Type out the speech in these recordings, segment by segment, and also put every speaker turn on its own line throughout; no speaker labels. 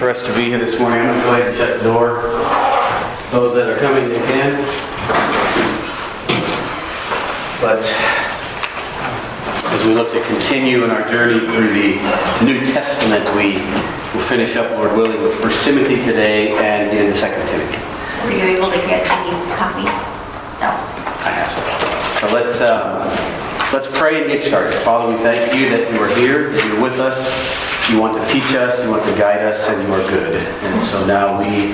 for us to be here this morning. I'm going to go ahead and shut the door. Those that are coming, they can. But as we look to continue in our journey through the New Testament, we will finish up, Lord willing, with 1 Timothy today and in 2 Timothy.
Were you able to get any copies? No.
I have. So let's um, let's pray and get started. Father, we thank you that you are here, that you're with us. You want to teach us, you want to guide us, and you are good. And so now we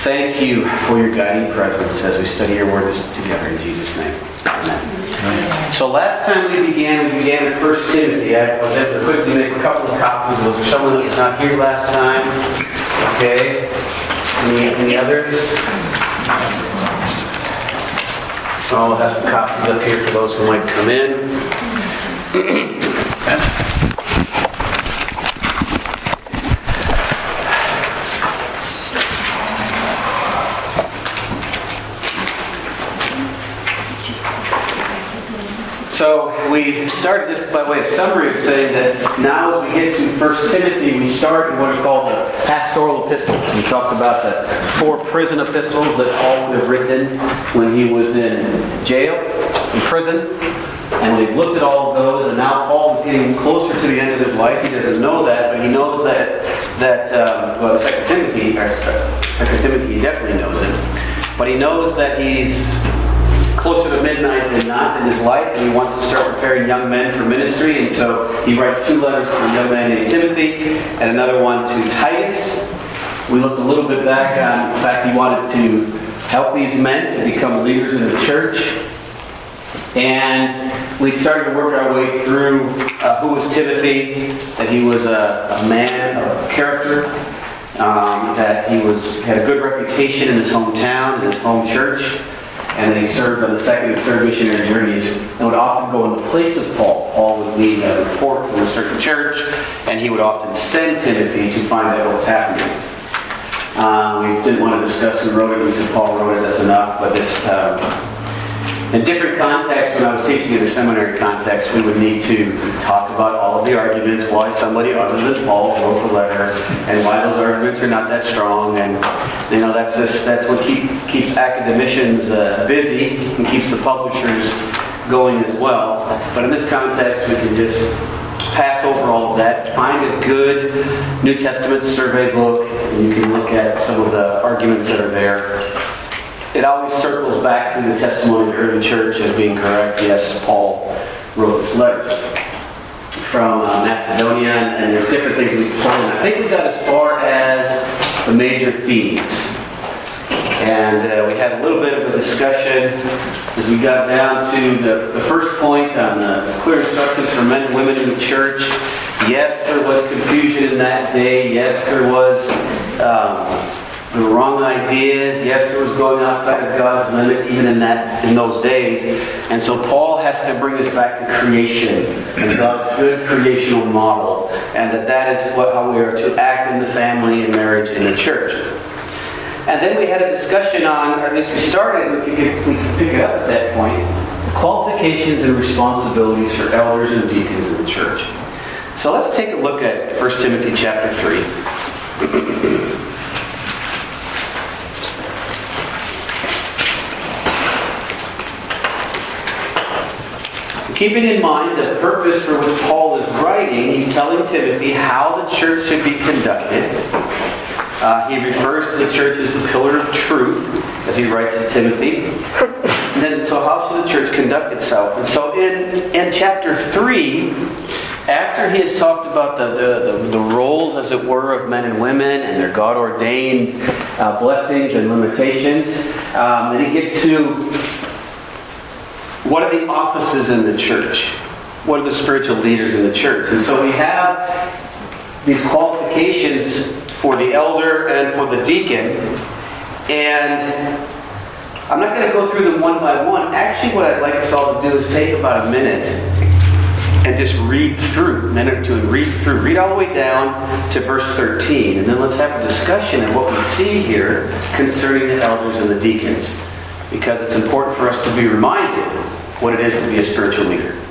thank you for your guiding presence as we study your word together in Jesus' name. Amen. So last time we began, we began in 1 Timothy. I was able to quickly make a couple of copies. Was there someone that was not here last time? Okay. Any, any others? Oh, so I'll have some copies up here for those who might come in. So we started this by way of summary of saying that now as we get to 1 Timothy, we start in what are called the pastoral epistles. We talked about the four prison epistles that Paul would have written when he was in jail, in prison. And we've looked at all of those, and now Paul is getting closer to the end of his life. He doesn't know that, but he knows that, that um, well, 2 Timothy, 2 Timothy, he definitely knows it. But he knows that he's closer to midnight than not in his life, and he wants to start preparing young men for ministry. And so he writes two letters to a young man named Timothy and another one to Titus. We looked a little bit back on the fact he wanted to help these men to become leaders in the church. And we started to work our way through uh, who was Timothy, that he was a, a man of character, um, that he was had a good reputation in his hometown, in his home church and then he served on the second and third missionary journeys and would often go in the place of Paul. Paul would lead a report to a certain church, and he would often send Timothy to find out what's happening. Uh, we didn't want to discuss who wrote it. We said Paul wrote it. That's enough. But this uh, in different contexts, when I was teaching in a seminary context, we would need to talk about all of the arguments why somebody other than Paul wrote the letter, and why those arguments are not that strong. And you know, that's just that's what keep, keeps academicians uh, busy and keeps the publishers going as well. But in this context, we can just pass over all of that. Find a good New Testament survey book, and you can look at some of the arguments that are there it always circles back to the testimony of the early church as being correct. Yes, Paul wrote this letter from uh, Macedonia, and there's different things we pull in. I think we got as far as the major themes. And uh, we had a little bit of a discussion as we got down to the, the first point on the clear instructions for men and women in the church. Yes, there was confusion in that day. Yes, there was um, the wrong ideas. Yes, there was going outside of God's limit even in that in those days. And so Paul has to bring us back to creation and God's good creational model, and that that is what how we are to act in the family and marriage in the church. And then we had a discussion on, or at least we started, we could, we could pick it up at that point, qualifications and responsibilities for elders and deacons in the church. So let's take a look at 1 Timothy chapter 3. Keeping in mind the purpose for which Paul is writing, he's telling Timothy how the church should be conducted. Uh, he refers to the church as the pillar of truth, as he writes to Timothy. And then, so how should the church conduct itself? And so, in, in chapter 3, after he has talked about the, the, the, the roles, as it were, of men and women and their God ordained uh, blessings and limitations, um, then he gets to what are the offices in the church? What are the spiritual leaders in the church? And so we have these qualifications for the elder and for the deacon. And I'm not going to go through them one by one. Actually, what I'd like us all to do is take about a minute and just read through, minute or two, and read through. Read all the way down to verse 13. And then let's have a discussion of what we see here concerning the elders and the deacons. Because it's important for us to be reminded what it is to be a spiritual leader.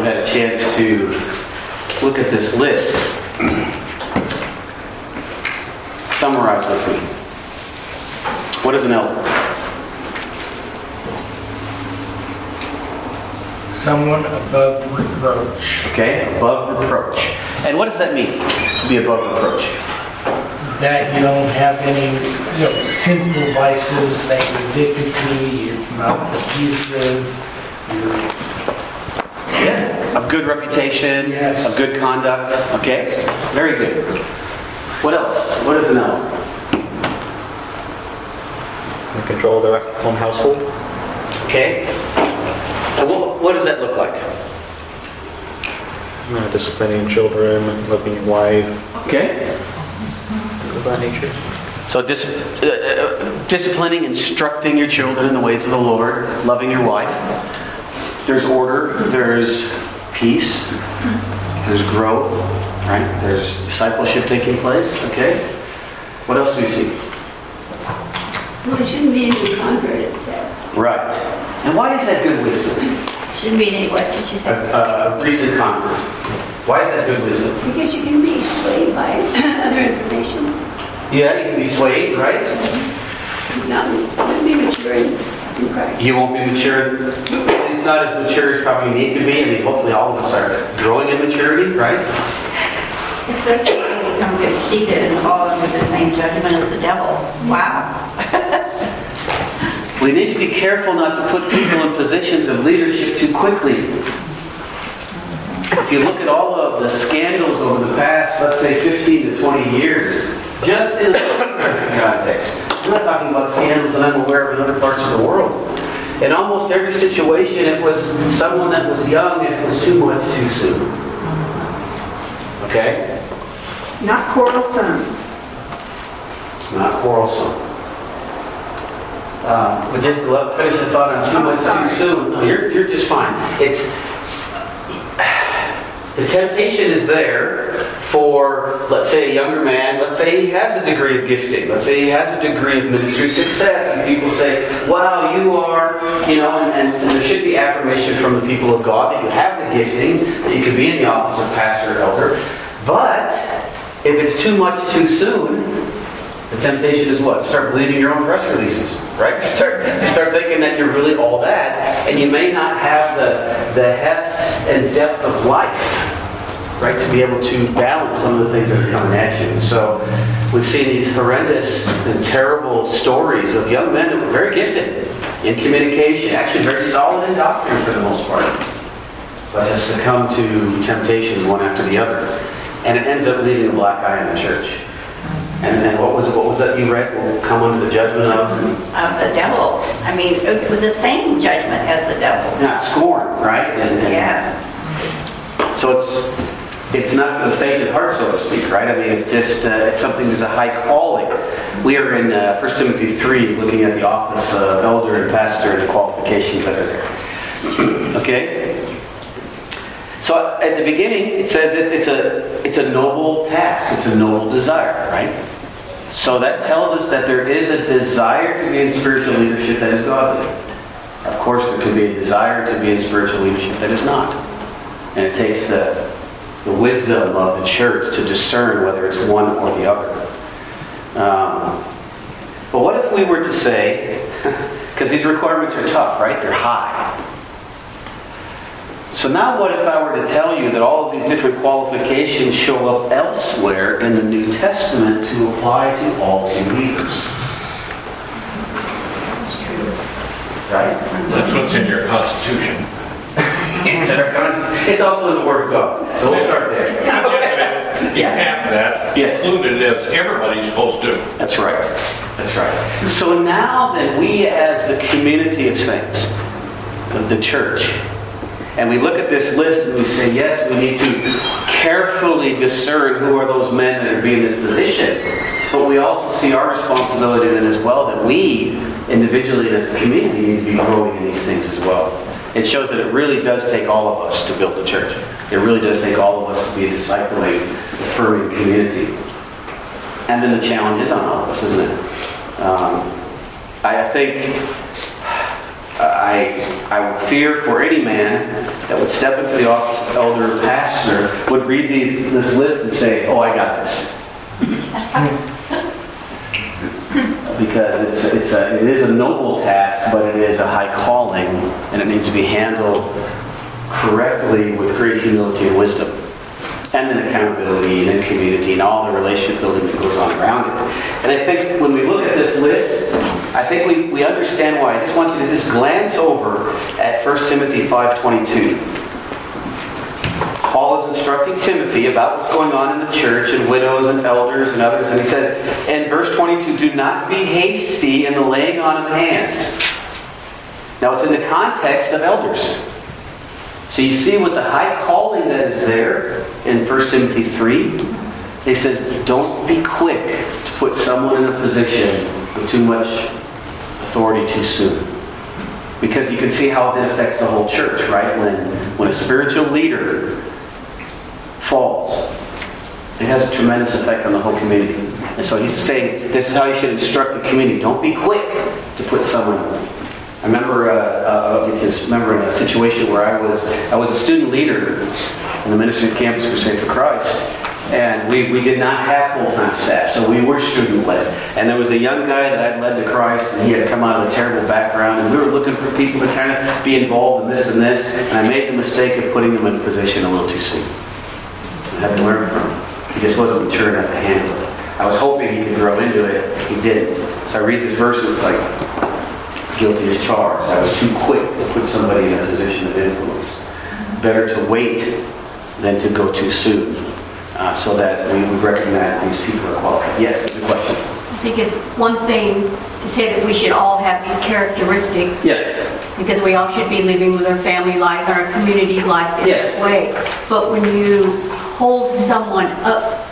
Okay, so now that we've had a chance to look at this list, summarize with me. What is an elder?
Someone above reproach.
Okay, above reproach. And what does that mean, to be above reproach?
That you don't have any, you know, sinful vices that you're addicted to, you're not abusive.
Of good reputation?
Yes.
Of good conduct? Okay, very good. What else? What is an elder?
in control of their own household.
Okay. And what, what does that look like?
Uh, disciplining children, and loving your wife,
Okay.
of that nature.
So dis- uh, uh, disciplining, instructing your children in the ways of the Lord, loving your wife. There's order, there's peace, there's growth, right? There's discipleship taking place, okay? What else do we see?
Well, it shouldn't be any convert, it said.
Right. And why is that good wisdom?
Shouldn't be any, what did you say?
a a recent convert. Why is that good wisdom?
Because you can be swayed by other information.
Yeah, you can be swayed, right?
He's not, not be mature in in Christ.
You won't be mature, least not as mature as probably you need to be. I mean, hopefully all of us are growing in maturity, right?
It's way to become conceited and fall under the same judgment as the devil. Wow.
We need to be careful not to put people in positions of leadership too quickly. If you look at all of the scandals over the past, let's say 15 to 20 years, just in context, I'm not talking about scandals that I'm aware of in other parts of the world. In almost every situation, it was someone that was young and it was too much too soon. Okay?
Not quarrelsome.
Not quarrelsome. Uh, but just to let, finish the thought on too
I'm
much
sorry.
too soon. No, you're, you're just fine. It's the temptation is there for, let's say, a younger man. Let's say he has a degree of gifting. Let's say he has a degree of ministry success, and people say, "Wow, you are," you know, and, and there should be affirmation from the people of God that you have the gifting, that you could be in the office of pastor or elder. But if it's too much too soon, the temptation is what? Start believing your own press releases, right? Start, start thinking that you're really all that, and you may not have the, the heft and depth of life, right, to be able to balance some of the things that are coming at you. So we've seen these horrendous and terrible stories of young men that were very gifted in communication, actually very solid in doctrine for the most part, but have succumbed to temptations one after the other. And it ends up leaving a black eye in the church. And then what was what was that you read? Will come under the judgment of,
Of the devil. I mean, it was the same judgment as the devil.
not scorn, right? And, and
Yeah.
So it's, it's not for the faint of heart, so to speak, right? I mean, it's just, uh, it's something that's a high calling. We are in uh, 1 Timothy 3, looking at the office of elder and pastor and the qualifications that are there. Okay? So at the beginning, it says it, it's, a, it's a noble task, it's a noble desire, right? So that tells us that there is a desire to be in spiritual leadership that is godly. Of course, there can be a desire to be in spiritual leadership that is not. And it takes the, the wisdom of the church to discern whether it's one or the other. Um, but what if we were to say, because these requirements are tough, right? They're high. So now what if I were to tell you that all of these different qualifications show up elsewhere in the New Testament to apply to all believers? Right?
That's what's in your constitution.
It's in our Constitution. It's also in the Word of God. So we'll start there.
You have that
Yes.
included as everybody's supposed to.
That's right. That's right. So now then, we as the community of saints, of the church, and we look at this list and we say, yes, we need to carefully discern who are those men that are being in this position. But we also see our responsibility then as well that we, individually and as a community, need to be growing in these things as well. It shows that it really does take all of us to build the church. It really does take all of us to be a discipling, affirming community. And then the challenge is on all of us, isn't it? Um, I think I I, I would fear for any man that would step into the office of elder or pastor would read these, this list and say, oh, I got this. Because it's, it's a, it is a noble task, but it is a high calling, and it needs to be handled correctly with great humility and wisdom. And then accountability and then community and all the relationship building that goes on around it. And I think when we look at this list, I think we, we understand why. I just want you to just glance over at 1 Timothy 5.22. Paul is instructing Timothy about what's going on in the church and widows and elders and others. And he says in verse 22, do not be hasty in the laying on of hands. Now it's in the context of elders. So you see with the high calling that is there in 1 Timothy 3, he says, don't be quick to put someone in a position with too much authority too soon. Because you can see how it affects the whole church, right? When, when a spiritual leader falls, it has a tremendous effect on the whole community. And so he's saying, this is how you should instruct the community. Don't be quick to put someone I remember, uh, uh, I just remember in a situation where I was, I was a student leader in the Ministry of Campus Crusade for Christ. And we, we did not have full-time staff, so we were student-led. And there was a young guy that I'd led to Christ, and he had come out of a terrible background, and we were looking for people to kind of be involved in this and this. And I made the mistake of putting him in a position a little too soon. Had to learn from. He just wasn't mature enough to handle it. I was hoping he could grow into it. He didn't. So I read this verse, and it's like, guilty as charged. I was too quick to put somebody in a position of influence. Better to wait than to go too soon, uh, so that we would recognize these people are qualified. Yes, the question.
I think it's one thing to say that we should all have these characteristics.
Yes.
Because we all should be living with our family life and our community life in
Yes.
this way. But when you hold someone up,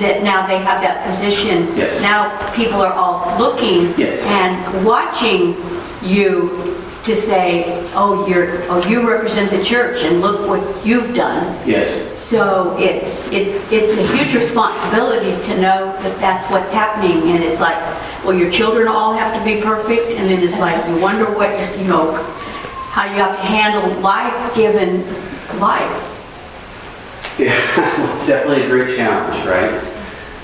that now they have that position.
Yes.
Now people are all looking.
Yes.
And watching you to say, oh, you're, oh, you represent the church and look what you've done.
Yes.
So it's, it, it's a huge responsibility to know that that's what's happening, and it's like, well, your children all have to be perfect, and then it's like, you wonder what, you know, how you have to handle life given life.
Yeah, it's definitely a great challenge, right?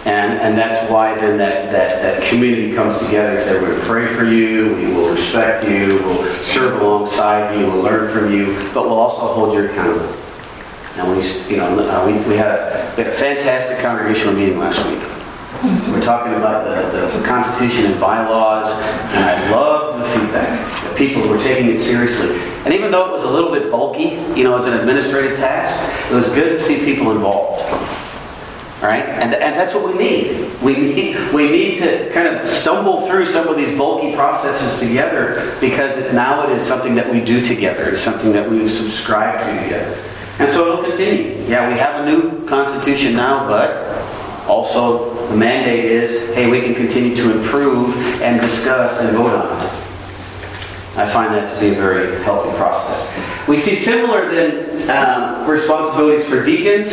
And, and that's why then that, that, that community comes together and say, we're going to pray for you, we will respect you, we'll serve alongside you, we'll learn from you, but we'll also hold you accountable. And we, you know, we, we had a, we had a fantastic congregational meeting last week. We're talking about the, the Constitution and bylaws, and I loved the feedback. The people were taking it seriously. And even though it was a little bit bulky, you know, as an administrative task, it was good to see people involved. Right? And, and that's what we need. We need. we need to kind of stumble through some of these bulky processes together because now it is something that we do together. It's something that we subscribe to together. And so it'll continue. Yeah, we have a new constitution now, but also the mandate is, hey, we can continue to improve and discuss and vote on it. I find that to be a very healthy process. We see similar then um, responsibilities for deacons.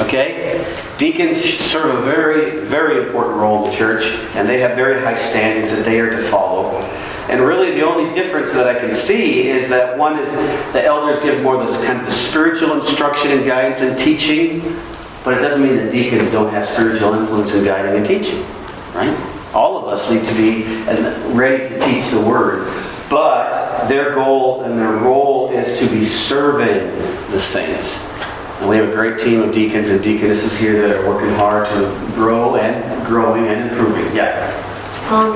Okay? Deacons serve a very, very important role in the church, and they have very high standards that they are to follow. And really, the only difference that I can see is that one is the elders give more of this kind of the spiritual instruction and guidance and teaching, but it doesn't mean that deacons don't have spiritual influence in guiding and teaching, right? All of us need to be ready to teach the word, but their goal and their role is to be serving the saints. And we have a great team of deacons and deaconesses here that are working hard to grow and growing and improving. Yeah.
Um,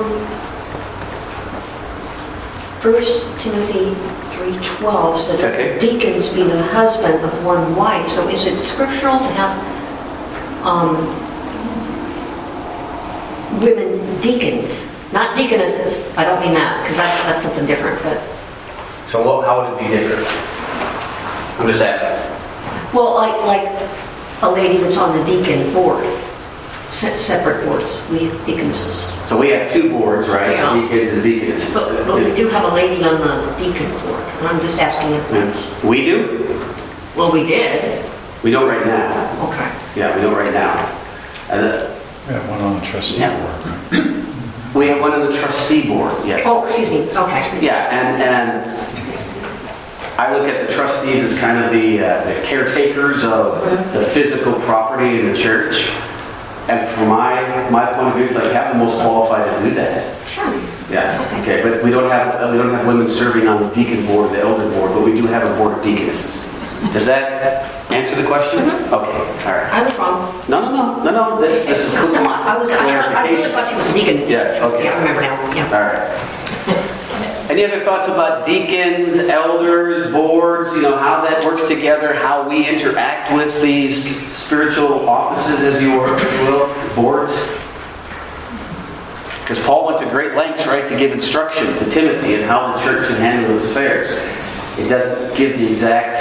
First Timothy 3:12 says,
Okay.
"Deacons be the husband of one wife." So is it scriptural to have um, women deacons, not deaconesses? I don't mean that, because that's, that's something different, but,
So what, how would it be different? I'm just asking.
well, like, like a lady that's on the deacon board, se- separate boards, we have deaconesses.
So we have two boards, right?
Yeah.
Deacons and deaconess.
But, but we do have a lady on the deacon board, and I'm just asking if there's,
We do?
well, we did,
We don't right now.
okay.
Yeah, we don't right now. And, uh,
We have one on the trustee
Yeah.
board.
We have one on the trustee board, yes.
Oh, excuse me, okay.
Yeah, and, and I look at the trustees as kind of the uh, the caretakers of the physical property in the church. And from my, my point of view, it's like have the most qualified to do that. Yeah, okay, but we don't have, uh, we don't have women serving on the deacon board, the elder board, but we do have a board of deaconesses. Does that answer the question? Mm-hmm. Okay, all right.
I was wrong.
No, no, no, no, no, this, this is cl-
I was, I thought- I really
clarification.
thought she was deacon.
Yeah, okay.
Yeah, I remember now, yeah.
All right. Any other thoughts about deacons, elders, boards, you know, how that works together, how we interact with these spiritual offices, as you were- if you will, boards? Because Paul went to great lengths, right, to give instruction to Timothy in how the church should handle its affairs. It doesn't give the exact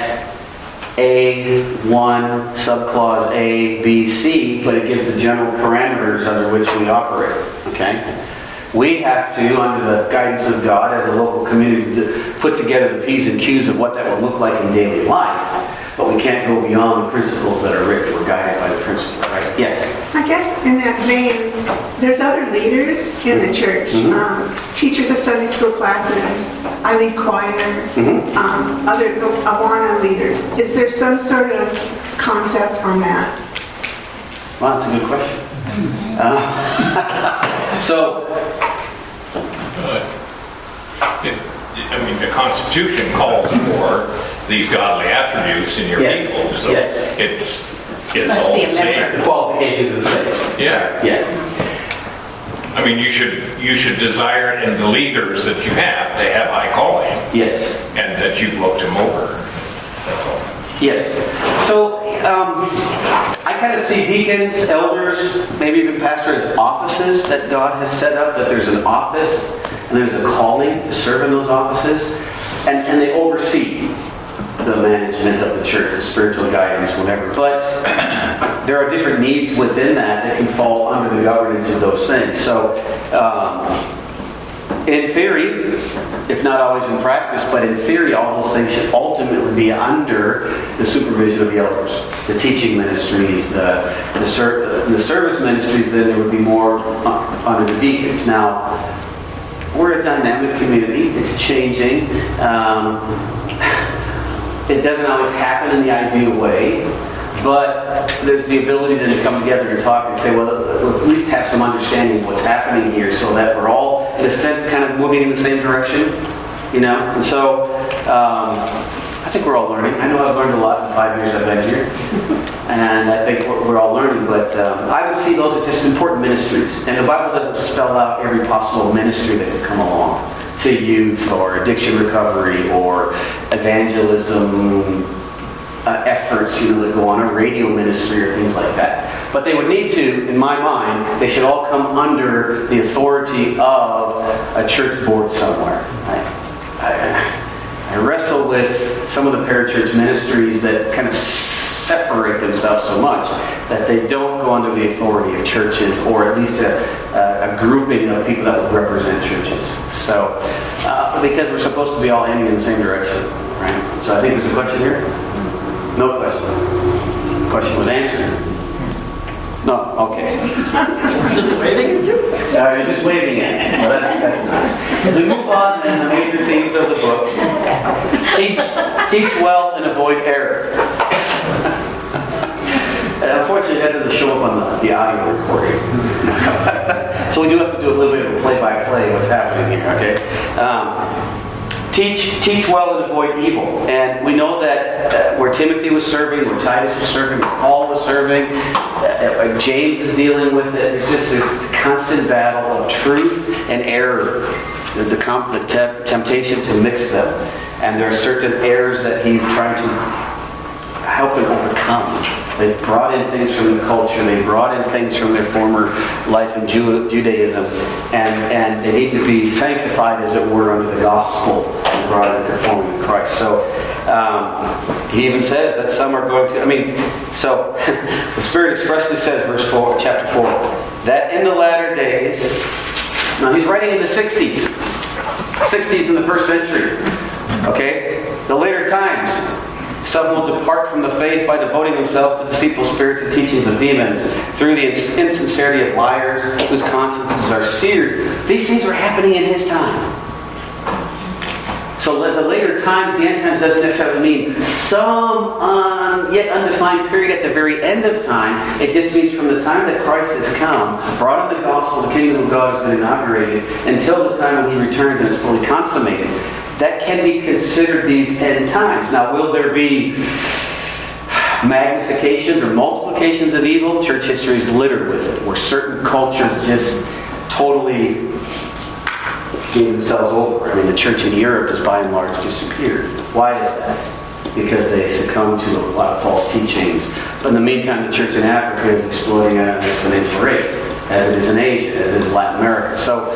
A1 subclause A, B, C, but it gives the general parameters under which we operate, okay? We have to, under the guidance of God, as a local community, put together the P's and Q's of what that will look like in daily life, but we can't go beyond the principles that are written. We're guided by the principle, right? Yes?
I guess in that vein, there's other leaders in the church,
Mhm.
um, teachers of Sunday school classes, I lead choir,
Mhm.
um, other Awana leaders. Is there some sort of concept on that?
Well, that's a good question. Uh, So,
Uh, it- I mean, the Constitution calls for these godly attributes in your
Yes,
people, so
yes.
it's, it's
Must
all
be
the
a member.
the
same.
qualifications are the same.
Yeah,
Yeah.
I mean, you should, you should desire it in the leaders that you have, they have high calling,
Yes.
and that you've looked them over, that's all.
Yes. So um, I kind of see deacons, elders, maybe even pastors as offices that God has set up, that there's an office and there's a calling to serve in those offices. And, and they oversee the management of the church, the spiritual guidance, whatever. But there are different needs within that that can fall under the governance of those things. So um, in theory, if not always in practice, but in theory, all those things should ultimately be under the supervision of the elders. The teaching ministries, the, the, ser- the service ministries, then there would be more uh, under the deacons. Now, we're a dynamic community, it's changing. Um, it doesn't always happen in the ideal way, but there's the ability then to come together and talk and say, well, let's, let's at least have some understanding of what's happening here so that we're all, in a sense, kind of moving in the same direction, you know? And so, um, I think we're all learning. I know I've learned a lot in the five years I've been here. And I think we're, we're all learning, but um, I would see those as just important ministries. And the Bible doesn't spell out every possible ministry that could come along to youth or addiction recovery or evangelism uh, efforts, you know, that go on, a radio ministry or things like that. But they would need to, in my mind, they should all come under the authority of a church board somewhere. I, I, I wrestle with some of the parachurch ministries that kind of separate themselves so much that they don't go under the authority of churches or at least a, a, a grouping of people that would represent churches. So, uh, because we're supposed to be all aiming in the same direction, right? So I think there's a question here. No question. Question was answered. No, okay. just waving? Uh, you're just waving at it. Well, that's, that's nice. As we move on, then the major themes of the book. Teach, teach well and avoid error. Uh, Unfortunately, that doesn't show up on the, the audio recording. so we do have to do a little bit of a play-by-play what's happening here, okay? Um, teach, teach well and avoid evil. And we know that uh, where Timothy was serving, where Titus was serving, where Paul was serving, uh, James is dealing with it. It's just this constant battle of truth and error, the, the, comp, the te- temptation to mix them. And there are certain errors that he's trying to help them overcome. They brought in things from the culture. They brought in things from their former life in Ju- Judaism, and, and they need to be sanctified, as it were, under the gospel and brought into conformity to Christ. So um, he even says that some are going to. I mean, so the Spirit expressly says, verse four, chapter four, that in the latter days. Now he's writing in the 60s, 60s in the first century. Okay, the later times. Some will depart from the faith by devoting themselves to deceitful spirits and teachings of demons. through the insincerity of liars whose consciences are seared. These things were happening in his time. So the later times, the end times doesn't necessarily mean some um, yet undefined period at the very end of time. It just means from the time that Christ has come, brought in the gospel, the kingdom of God has been inaugurated, until the time when he returns and is fully consummated. That can be considered these end times. Now, will there be magnifications or multiplications of evil? Church history is littered with it, where certain cultures just totally gave themselves over. I mean, the church in Europe has by and large disappeared. Why is that? Because they succumbed to a lot of false teachings. But in the meantime, the church in Africa is exploding at an exponential rate, as it is in Asia, as it is in Latin America. So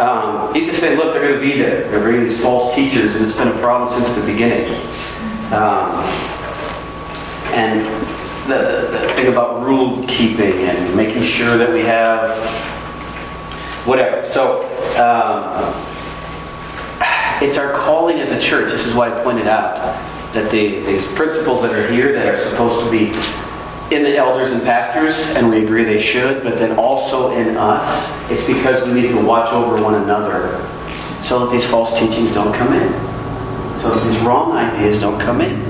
um, he's just saying, look, they're going to be there. They're bringing these false teachers, and it's been a problem since the beginning. Um, and the, the, the thing about rule keeping and making sure that we have whatever. So um, it's our calling as a church. This is why I pointed out that the, these principles that are here that are supposed to be in the elders and pastors, and we agree they should, but then also in us, it's because we need to watch over one another so that these false teachings don't come in, so that these wrong ideas don't come in.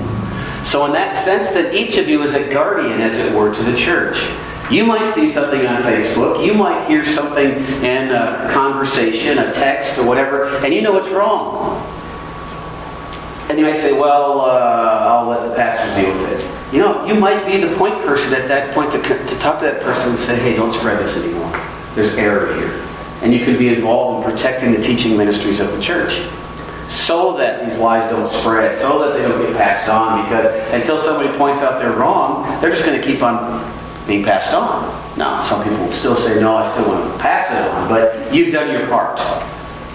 So, in that sense, that each of you is a guardian, as it were, to the church. You might see something on Facebook, you might hear something in a conversation, a text, or whatever, and you know it's wrong. And you might say, well, uh, I'll let the pastor deal with it. You know, you might be the point person at that point to, to talk to that person and say, hey, don't spread this anymore. There's error here. And you can be involved in protecting the teaching ministries of the church so that these lies don't spread, so that they don't get passed on. Because until somebody points out they're wrong, they're just going to keep on being passed on. Now, some people will still say, no, I still want to pass it on, but you've done your part.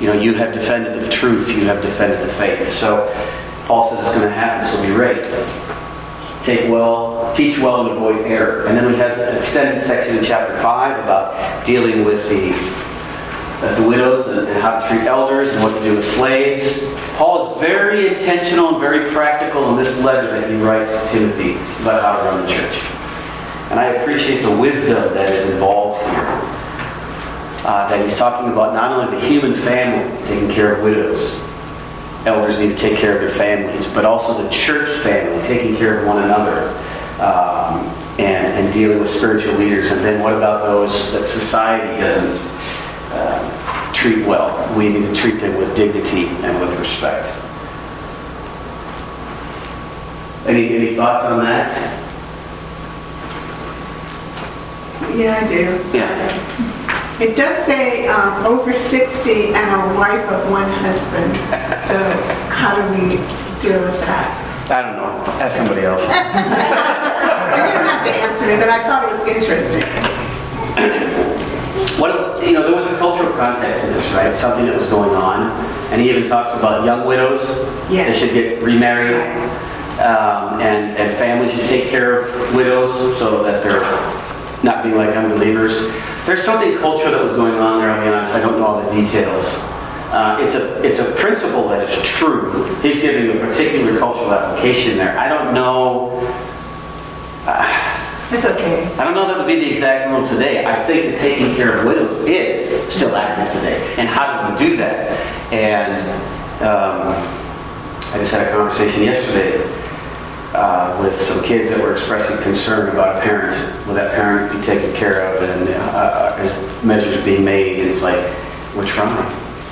You know, you have defended the truth, you have defended the faith. So Paul says it's going to happen, so be ready. Take well, teach well, and avoid error. And then we have an extended section in chapter 5 about dealing with the uh, the widows and, and, how to treat elders and what to do with slaves. Paul is very intentional and very practical in this letter that he writes to Timothy about how to run the church. And I appreciate the wisdom that is involved here. Uh, that he's talking about not only the human family taking care of widows, elders need to take care of their families, but also the church family taking care of one another um, and, and dealing with spiritual leaders. And then what about those that society doesn't uh, treat well? We need to treat them with dignity and with respect. Any, any thoughts on that?
Yeah, I do.
Yeah.
It does say um, over 60 and a wife of one husband. So how do we deal with that?
I don't know. Ask somebody else.
You don't have to answer me, but I thought it was interesting.
What, you know, there was a cultural context to this, right? Something that was going on. And he even talks about young widows.
Yes.
They should get remarried. Um, and, and families should take care of widows so that they're not being like unbelievers. There's something cultural that was going on there, I'll be honest. I don't know all the details. Uh, it's, a, it's a principle that is true. He's giving a particular cultural application there. I don't know.
It's okay.
I don't know that would be the exact rule today. I think that taking care of widows is still active today. And how do we do that? And um, I just had a conversation yesterday uh, with some kids that were expressing concern about a parent. Will that parent be taken care of and uh, is measures being made? And it's like, we're trying.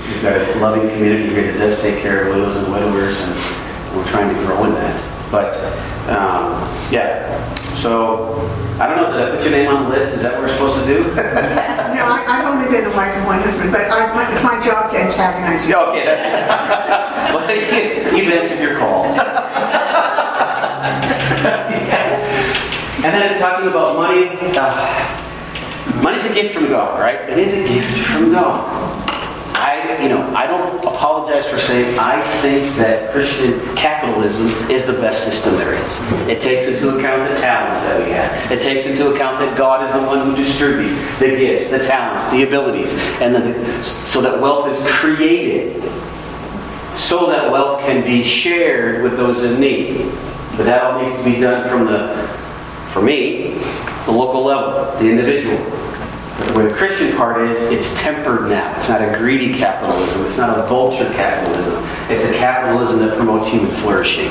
We've got a loving community here that does take care of widows and widowers, and we're trying to grow in that. But um, yeah, so, I don't know, did I put your name on the list? Is that what we're supposed to do?
No, I- I've only been a wife of one husband, but I- my- it's my job to antagonize you.
Yeah, okay, that's, fine. well, you- you've answered your call. And then talking about money, uh, money's a gift from God, right? It is a gift from God. I, you know, I don't apologize for saying I think that Christian capitalism is the best system there is. It takes into account the talents that we have. It takes into account that God is the one who distributes the gifts, the talents, the abilities, and then so that wealth is created so that wealth can be shared with those in need. But that all needs to be done from the, for me, the local level, the individual. But where the Christian part is, it's tempered now. It's not a greedy capitalism. It's not a vulture capitalism. It's a capitalism that promotes human flourishing,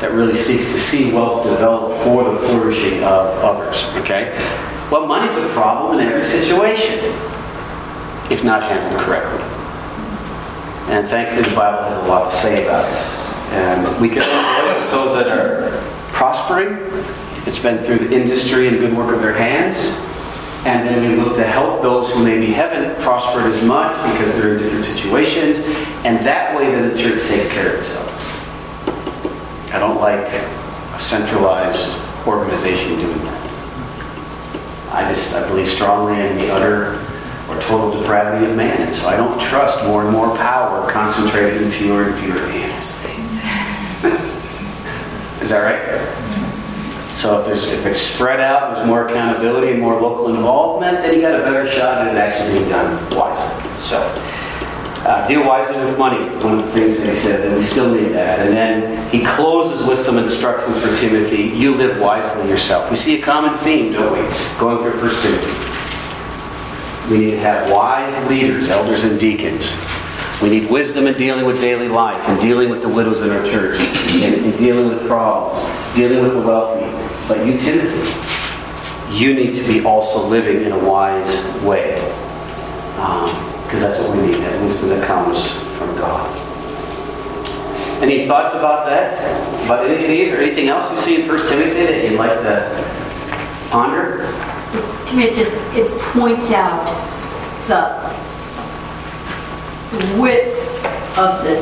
that really seeks to see wealth develop for the flourishing of others. Okay? Well, money's a problem in every situation, if not handled correctly. And thankfully, the Bible has a lot to say about it. And we can rejoice those that are prospering, it's been through the industry and good work of their hands. And then we look to help those who maybe haven't prospered as much because they're in different situations. And that way, then the church takes care of itself. I don't like a centralized organization doing that. I just I believe strongly in the utter or total depravity of man. And so I don't trust more and more power concentrated in fewer and fewer hands. Is that right? So if there's if it's spread out, there's more accountability and more local involvement, then you got a better shot at it actually being done wisely. So uh, deal wisely with money is one of the things that he says, and we still need that. And then he closes with some instructions for Timothy. You live wisely yourself. We see a common theme, don't we? Going through First Timothy. We need to have wise leaders, elders and deacons. We need wisdom in dealing with daily life and dealing with the widows in our church and, and dealing with problems, dealing with the wealthy. But you, Timothy, you need to be also living in a wise way. Um, because that's what we need, that wisdom that comes from God. Any thoughts about that? About any of these or anything else you see in 1 Timothy that you'd like to ponder?
To me, it just, it points out the width of the,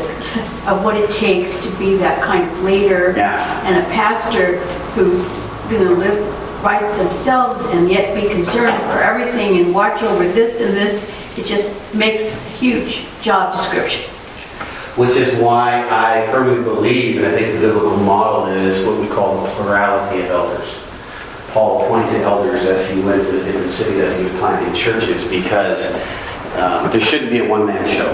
of what it takes to be that kind of leader.
Yeah.
And a pastor who's gonna live right themselves and yet be concerned for everything and watch over this and this. It just makes huge job description.
Which is why I firmly believe, and I think the biblical model is what we call the plurality of elders. Paul appointed elders as he went to the different cities, as he was planting churches, because um, there shouldn't be a one-man show.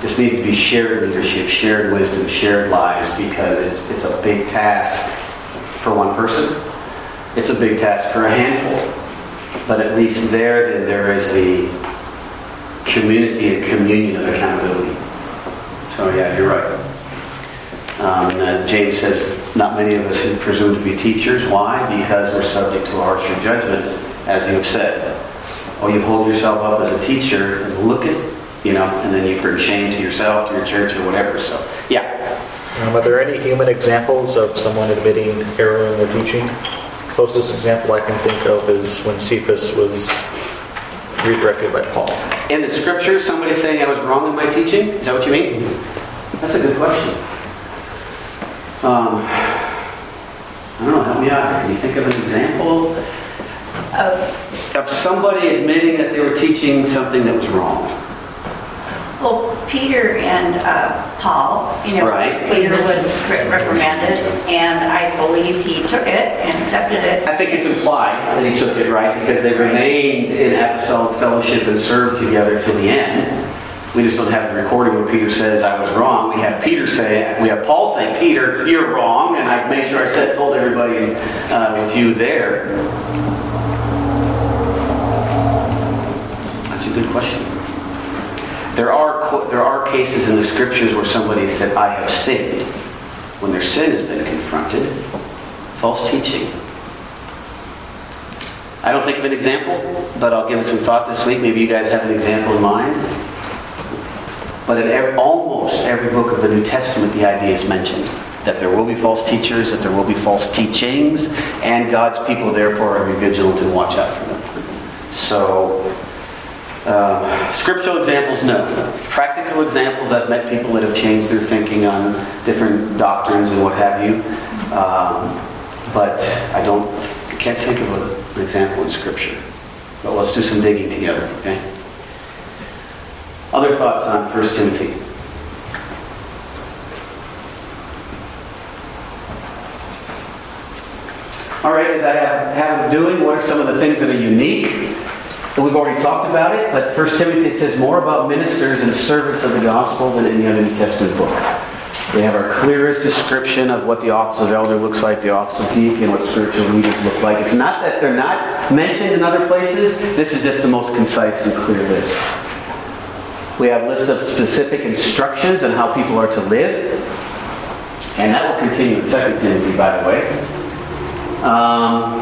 This needs to be shared leadership, shared wisdom, shared lives, because it's, it's a big task for one person. It's a big task for a handful. But at least there, then there is the community and communion of accountability. So yeah, you're right. Um, uh, James says, not many of us who presume to be teachers. Why? Because we're subject to harsher judgment, as you have said. Or you hold yourself up as a teacher and look at, you know, and then you bring shame to yourself, to your church, or whatever. So, yeah.
Um, are there any human examples of someone admitting error in their teaching? Closest example I can think of is when Cephas was redirected by Paul.
In the scriptures, somebody saying I was wrong in my teaching? Is that what you mean? That's a good question. Um, I don't know, help me out. Can you think of an example
Of,
of somebody admitting that they were teaching something that was wrong?
Well, Peter and uh, Paul, you know,
Right.
Peter was reprimanded, and I believe he took it and accepted it.
I think it's implied that he took it right because they remained in apostolic fellowship and served together till the end. We just don't have the recording where Peter says, I was wrong. We have Peter say, we have Paul say, Peter, you're wrong. And I made sure I said, told everybody uh, with you there. A good question. There are, there are cases in the scriptures where somebody said, I have sinned, when their sin has been confronted. False teaching. I don't think of an example, but I'll give it some thought this week. Maybe you guys have an example in mind. But in ev almost every book of the New Testament, the idea is mentioned that there will be false teachers, that there will be false teachings, and God's people therefore are vigilant and watch out for them. So, uh, scriptural examples, no. Practical examples, I've met people that have changed their thinking on different doctrines and what have you. Um, but I don't, can't think of a- an example in Scripture. But let's do some digging together, okay? Other thoughts on 1 Timothy? All right, as I have, have doing, what are some of the things that are unique? And we've already talked about it, but 1 Timothy says more about ministers and servants of the gospel than any other New Testament book. We have our clearest description of what the office of elder looks like, the office of deacon, what spiritual leaders look like. It's not that they're not mentioned in other places, this is just the most concise and clear list. We have lists of specific instructions on how people are to live, and that will continue in 2 Timothy, by the way. Um,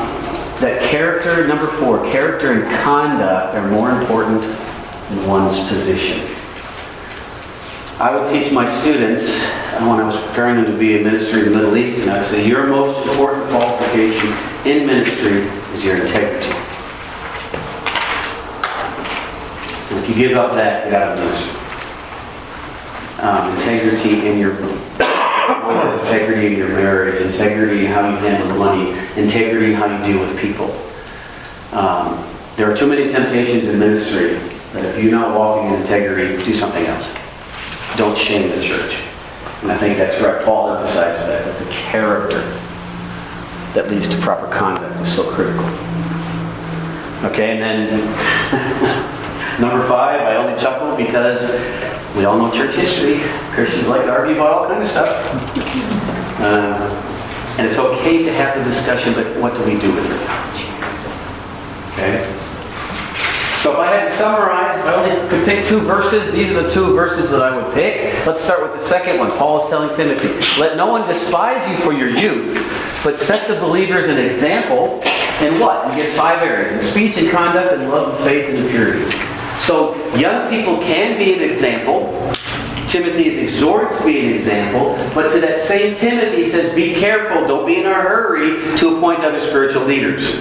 that character, number four, character and conduct are more important than one's position. I would teach my students uh, when I was preparing them to be a ministry in the Middle East, and I'd say, your most important qualification in ministry is your integrity. And if you give up that, get out of ministry. Um, integrity in your integrity in your marriage, integrity in how you handle money, integrity in how you deal with people. Um, there are too many temptations in ministry that if you're not walking in integrity, do something else. Don't shame the church. And I think that's right. Paul emphasizes that, that the character that leads to proper conduct is so critical. Okay, and then number five, I only chuckle because we all know church history. Christians like to argue about all kind of stuff. Um, and it's okay to have the discussion, but what do we do with it? Okay? So if I had to summarize, if I only could pick two verses, these are the two verses that I would pick. Let's start with the second one. Paul is telling Timothy, let no one despise you for your youth, but set the believers an example in what? He gives five areas. In speech and conduct and love and faith and purity. So young people can be an example. Timothy is exhorted to be an example, but to that same Timothy he says, be careful, don't be in a hurry to appoint other spiritual leaders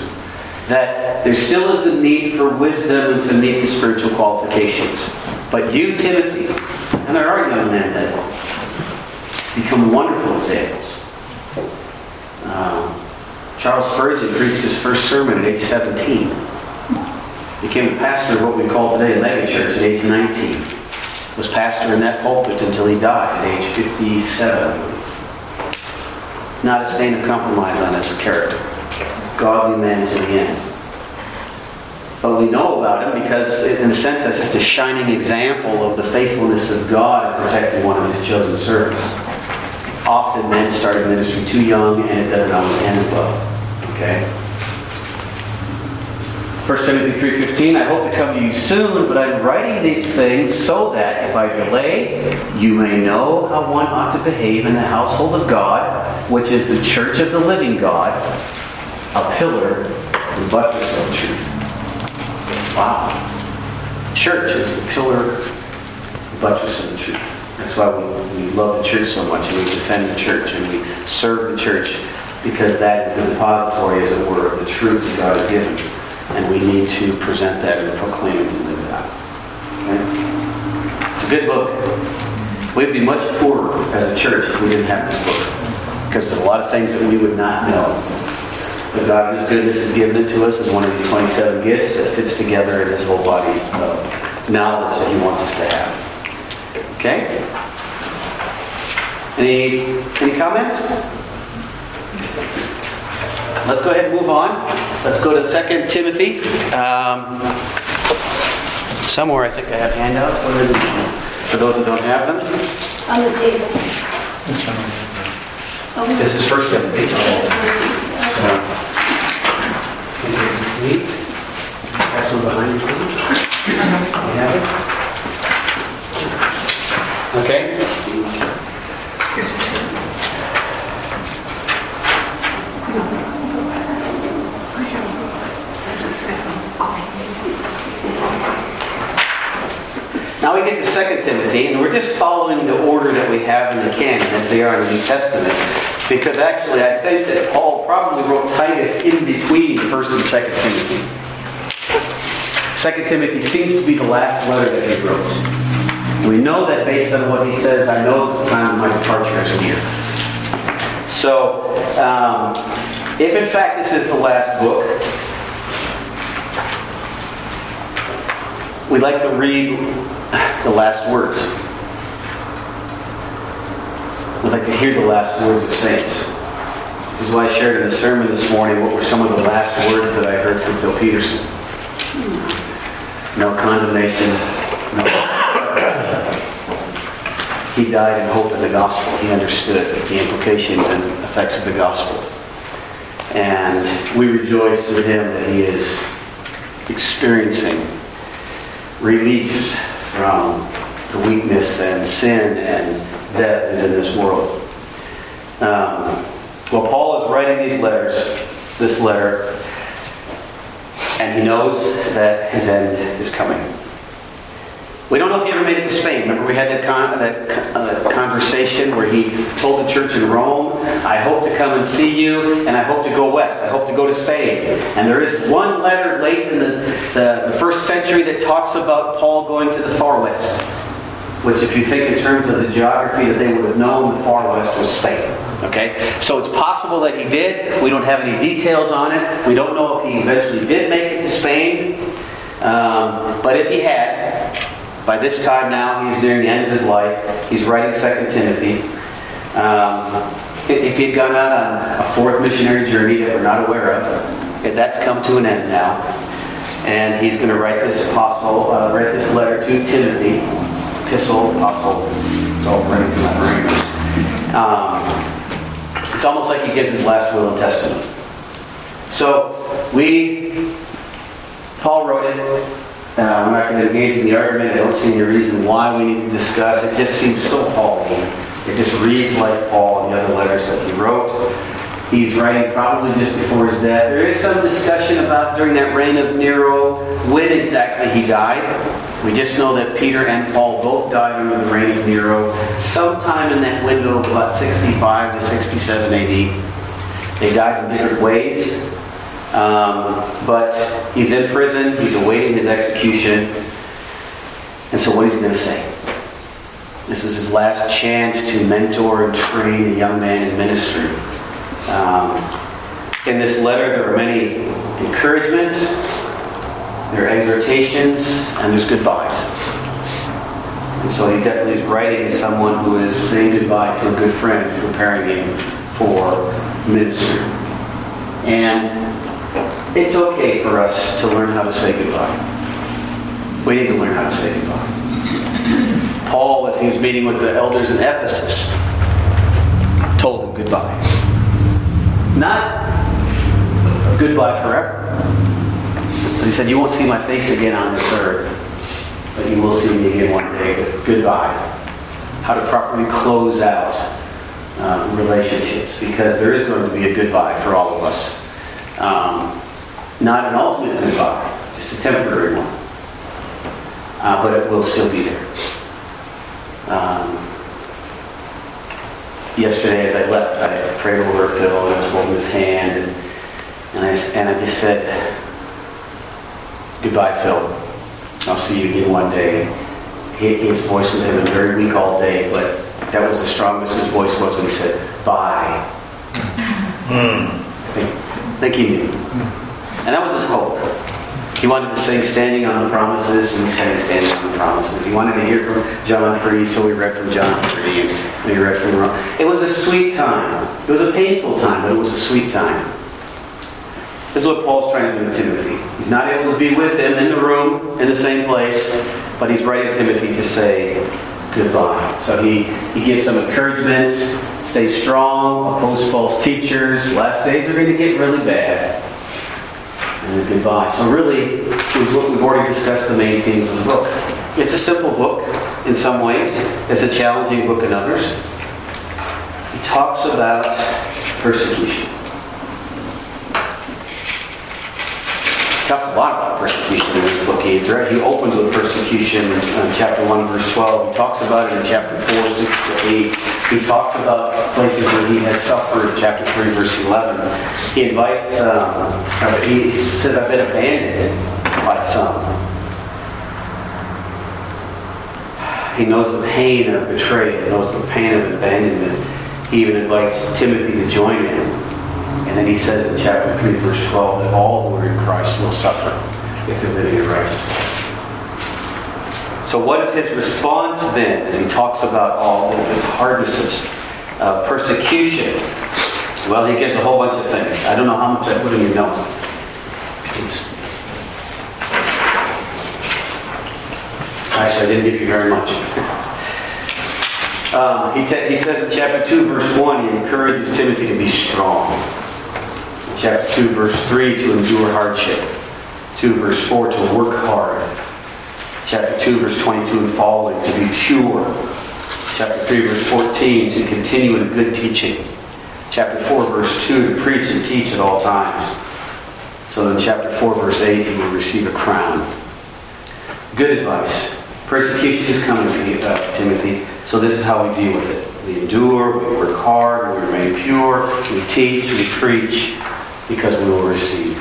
that there still is the need for wisdom and to meet the spiritual qualifications. But you, Timothy, and there are young men that become wonderful examples. Um, Charles Spurgeon preached his first sermon at age 17. Became a pastor of what we call today a megachurch at age 19. Was pastor in that pulpit until he died at age 57. Not a stain of compromise on his character godly man to the end. But we know about him because, in a sense, that's just a shining example of the faithfulness of God in protecting one of his chosen servants. Often men start ministry too young and it doesn't always end well. Okay? 1 Timothy 3.15, I hope to come to you soon, but I'm writing these things so that if I delay, you may know how one ought to behave in the household of God, which is the church of the living God, a pillar and buttress of truth. Wow. Church is the pillar and buttress of the truth. That's why we, we love the church so much and we defend the church and we serve the church because that is the depository, as it were, of the truth that God has given. And we need to present that and proclaim it and live it out. Okay? It's a good book. We'd be much poorer as a church if we didn't have this book. Because there's a lot of things that we would not know but God in His goodness has given it to us as one of these 27 gifts that fits together in this whole body of knowledge that He wants us to have. Okay? Any, any comments? Let's go ahead and move on. Let's go to 2 Timothy. Um, somewhere I think I have handouts. What are they? For those that don't have them.
On the table.
This is First Timothy. Neat. Have some behind you, please. You have it? Okay. Now we get to 2 Timothy, and we're just following the order that we have in the canon as they are in the New Testament. Because actually, I think that Paul probably wrote Titus in between 1st and 2nd Timothy. 2nd Timothy seems to be the last letter that he wrote. We know that based on what he says, I know the time of my departure is near. So, um, if in fact this is the last book, we'd like to read the last words. We'd like to hear the last words of saints. This is why I shared in the sermon this morning what were some of the last words that I heard from Phil Peterson. No condemnation, no he died in hope of the gospel. He understood the implications and effects of the gospel. And we rejoice through him that he is experiencing release from the weakness and sin and death is in this world. Um, well, Paul is writing these letters, this letter, and he knows that his end is coming. We don't know if he ever made it to Spain. Remember, we had that, con- that uh, conversation where he told the church in Rome, I hope to come and see you, and I hope to go west. I hope to go to Spain. And there is one letter late in the, the, the first century that talks about Paul going to the far west, which, if you think in terms of the geography that they would have known, the far west was Spain. Okay? So it's possible that he did. We don't have any details on it. We don't know if he eventually did make it to Spain. Um, but if he had, by this time now, he's nearing the end of his life. He's writing 2 Timothy. Um, if he had gone out on a fourth missionary journey that we're not aware of, that's come to an end now. And he's going to write this apostle, uh, write this letter to Timothy, epistle, apostle. It's all running through my brain. Um, it's almost like he gives his last will and testament. So we, Paul wrote it. Uh, we're not going to engage in the argument. I don't see any reason why we need to discuss. It just seems so Pauline. It just reads like Paul and the other letters that he wrote. He's writing probably just before his death. There is some discussion about during that reign of Nero when exactly he died. We just know that Peter and Paul both died under the reign of Nero sometime in that window of about 65 to 67 AD. They died in different ways. Um, but he's in prison, he's awaiting his execution. And so, what is he going to say? This is his last chance to mentor and train a young man in ministry. Um, in this letter, there are many encouragements, there are exhortations, and there's goodbyes. And so he definitely is writing as someone who is saying goodbye to a good friend, preparing him for ministry. And it's okay for us to learn how to say goodbye. We need to learn how to say goodbye. Paul, as he was meeting with the elders in Ephesus, told them goodbye. Not goodbye forever. He said, You won't see my face again on this earth, but you will see me again one day. Goodbye. How to properly close out uh, relationships, because there is going to be a goodbye for all of us. Um, not an ultimate goodbye, just a temporary one. Uh, but it will still be there. Um, yesterday, as I left, I prayed over Phil and I was holding his hand, and, and, I, and I just said, Goodbye, Phil. I'll see you again one day. He, his voice was having very weak all day, but that was the strongest his voice was when he said, Bye. I think, I think he knew. And that was his hope. He wanted to sing Standing on the Promises, and he sang Standing on the Promises. He wanted to hear from John 3, so we read from John 3, and we read from Ron. It was a sweet time. It was a painful time, but it was a sweet time. This is what Paul's trying to do with Timothy. He's not able to be with him in the room, in the same place, but he's writing Timothy to say goodbye. So he, he gives some encouragements, stay strong, oppose false teachers. Last days are going to get really bad and goodbye. So really, we've already discussed the main themes of the book. It's a simple book in some ways. It's a challenging book in others. He talks about persecution. Talks a lot about persecution in this book. He, he opens with persecution in chapter 1, verse 12. He talks about it in chapter 4, 6 to 8. He talks about places where he has suffered, chapter 3, verse 11. He invites, um, he says, I've been abandoned by some. He knows the pain of betrayal, he knows the pain of abandonment. He even invites Timothy to join him. And then he says in chapter 3, verse 12, that all who are in Christ will suffer if they're living in righteousness. So, what is his response then as he talks about all of this hardness of uh, persecution? Well, he gives a whole bunch of things. I don't know how much I put in your notes. Actually, I didn't give you very much. Um, he, ta- he says in chapter 2, verse 1, he encourages Timothy to be strong. Chapter 2, verse 3, to endure hardship. 2, verse 4, to work hard. Chapter 2, verse 22, and following, to be pure. Chapter 3, verse 14, to continue in good teaching. Chapter 4, verse 2, to preach and teach at all times. So in chapter 4, verse 8, he will receive a crown. Good advice. Persecution is coming, uh, Timothy, so this is how we deal with it. We endure, we work hard, we remain pure, we teach, we preach, because we will receive.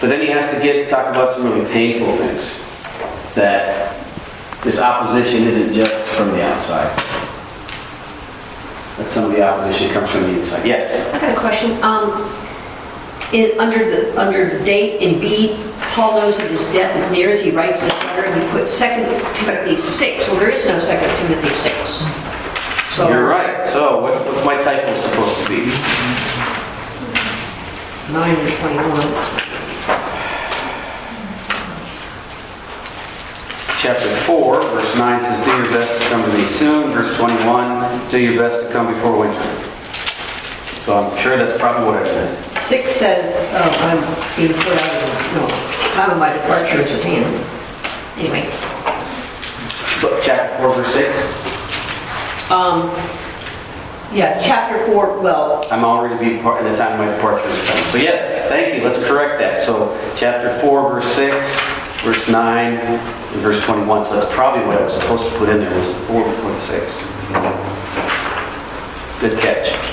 But then he has to get to talk about some really painful things. That this opposition isn't just from the outside. That some of the opposition comes from the inside. Yes?
I got a question. Um, in, under the, under the date in B, Paul knows that his death is near as he writes this letter, and he put Second Timothy 6. Well, there is no Second Timothy 6. So
You're right. So what, what's my typo supposed to be?
9 and 21.
chapter 4, verse 9 says, Do your best to come to me soon. Verse 21, do your best to come before winter. So I'm sure that's probably what I meant.
6 says, oh, I'm being put out of, no, time of my departure is at hand. Anyway,
But chapter 4, verse 6,
um, yeah, chapter 4, well,
I'm already be part, the time of my departure is. So yeah, thank you. Let's correct that. So chapter 4, verse 6, verse 9, and verse 21. So that's probably what I was supposed to put in there was the 4 before the 6. Good catch.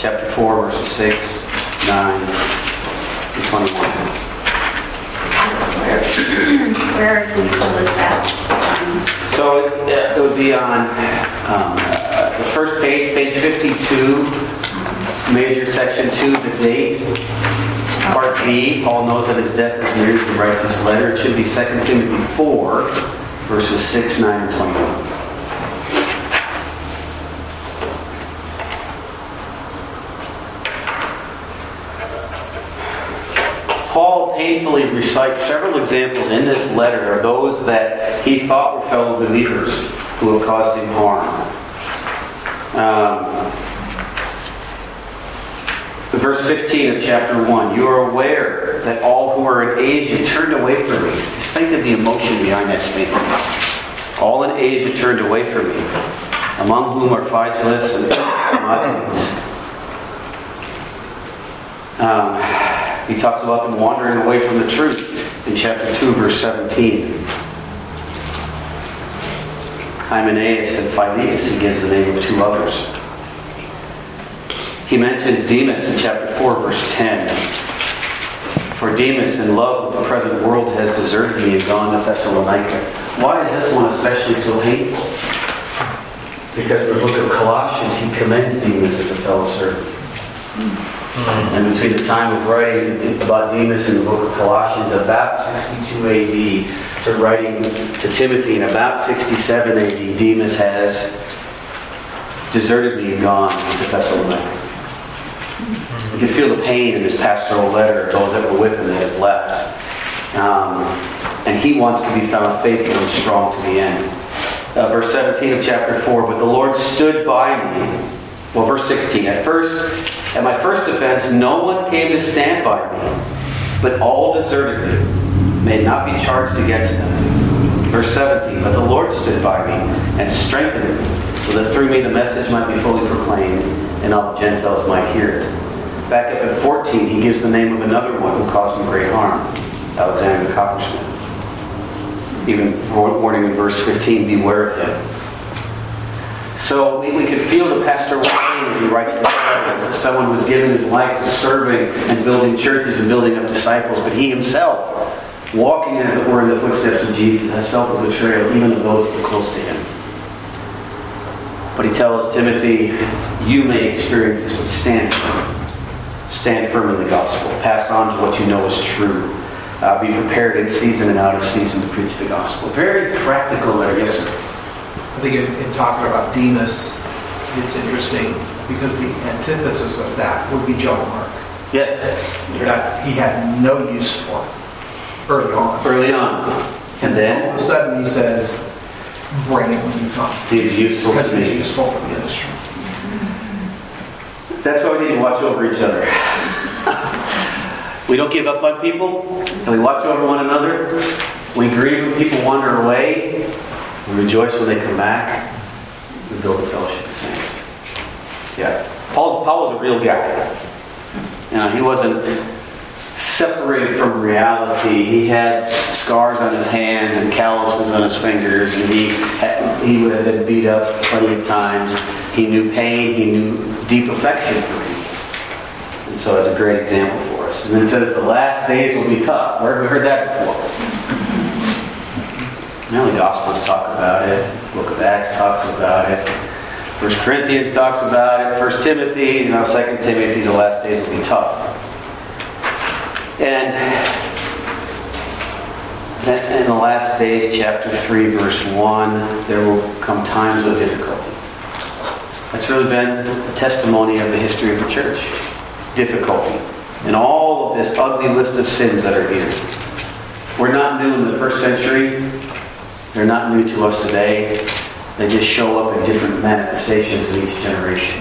Chapter 4, verses 6, 9, and 21.
Where, can you tell us that?
So it it would be on um, uh, the first page, page 52, major section 2, the date. Part B, Paul knows that his death is near he writes this letter. It should be 2 Timothy 4, verses 6, 9, and 21. Paul recites several examples in this letter of those that he thought were fellow believers who have caused him harm. Um, verse 15 of chapter 1 You are aware that all who are in Asia turned away from me. Just think of the emotion behind that statement. All in Asia turned away from me, among whom are Phygelus and Hermogenes. Um, he talks about them wandering away from the truth in chapter 2, verse 17. Hymenaeus and Philetus, he gives the name of two others. He mentions Demas in chapter 4, verse 10. For Demas, in love with the present world, has deserted me and gone to Thessalonica. Why is this one especially so hateful? Because in the book of Colossians, he commends Demas as a fellow servant. And between the time of writing about Demas in the book of Colossians, about 62 AD, to writing to Timothy in about 67 AD, Demas has deserted me and gone to Thessalonica. You can feel the pain in this pastoral letter those that were with him that have left. Um, and he wants to be found faithful and strong to the end. Uh, verse 17 of chapter 4, but the Lord stood by me. Well, verse 16, at first, at my first offense, no one came to stand by me, but all deserted me, may not be charged against them. Verse 17, but the Lord stood by me and strengthened me, so that through me the message might be fully proclaimed and all the Gentiles might hear it. Back up in 14, he gives the name of another one who caused him great harm, Alexander Coppersmith. Even warning in verse 15, beware of him. So we, we could feel the pastoral pain as he writes this letter. This is someone who's given his life to serving and building churches and building up disciples, but he himself, walking as it were in the footsteps of Jesus, has felt the betrayal even of those who are close to him. But he tells Timothy, you may experience this, but stand firm. Stand firm in the gospel. Pass on to what you know is true. Uh, be prepared in season and out of season to preach the gospel. Very practical there, yes, sir.
I think in, in talking about Demas, it's interesting because the antithesis of that would be John Mark.
Yes.
That he had no use for early on.
Early on. And then?
All of a sudden, he says, bring it when you talk.
He's useful
Because
to me.
useful for the ministry.
That's why we need to watch over each other. we don't give up on people, and we watch over one another. We grieve when people wander away. We rejoice when they come back. We build a fellowship of saints. Yeah. Paul, Paul was a real guy. You know, he wasn't separated from reality. He had scars on his hands and calluses on his fingers, and he had, he would have been beat up plenty of times. He knew pain. He knew deep affection for me, And so it's a great example for us. And then it says the last days will be tough. Where have we heard that before? Now the Gospels talk about it. Book of Acts talks about it. First Corinthians talks about it. First Timothy, you know, Second Timothy, the last days will be tough. And in the last days, chapter 3, verse 1, there will come times of difficulty. That's really been the testimony of the history of the church. Difficulty. And all of this ugly list of sins that are here. We're not new in the first century. They're not new to us today. They just show up in different manifestations in each generation.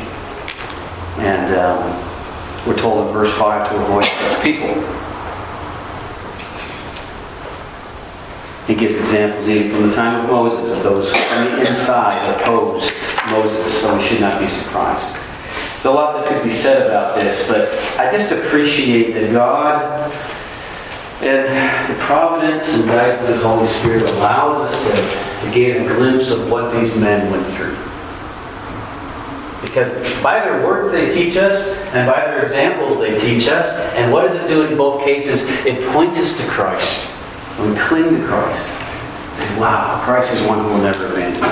And um, we're told in verse 5 to avoid such people. He gives examples even from the time of Moses of those from the inside opposed Moses, so we should not be surprised. There's a lot that could be said about this, but I just appreciate that God and the providence and guidance of His Holy Spirit allows us to, to gain a glimpse of what these men went through. Because by their words they teach us, and by their examples they teach us, and what does it do in both cases? It points us to Christ. We cling to Christ, say, wow, Christ is one who will never abandon me.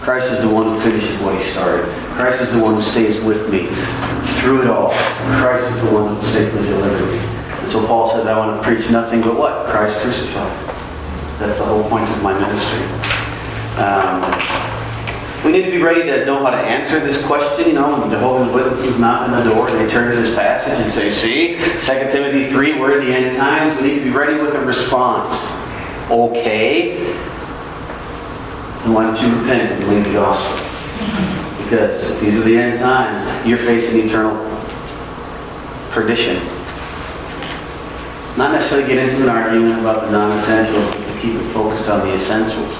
Christ is the one who finishes what he started. Christ is the one who stays with me through it all. Christ is the one who safely deliver me. So Paul says, I want to preach nothing but what? Christ crucified. That's the whole point of my ministry. Um, we need to be ready to know how to answer this question. You know, when Jehovah's Witnesses knock on the door, they turn to this passage and say, see, 2 Timothy 3, we're in the end times. We need to be ready with a response. Okay. And why don't you repent and believe the gospel? Because these are the end times. You're facing eternal perdition. Not necessarily get into an argument about the non-essentials, but to keep it focused on the essentials.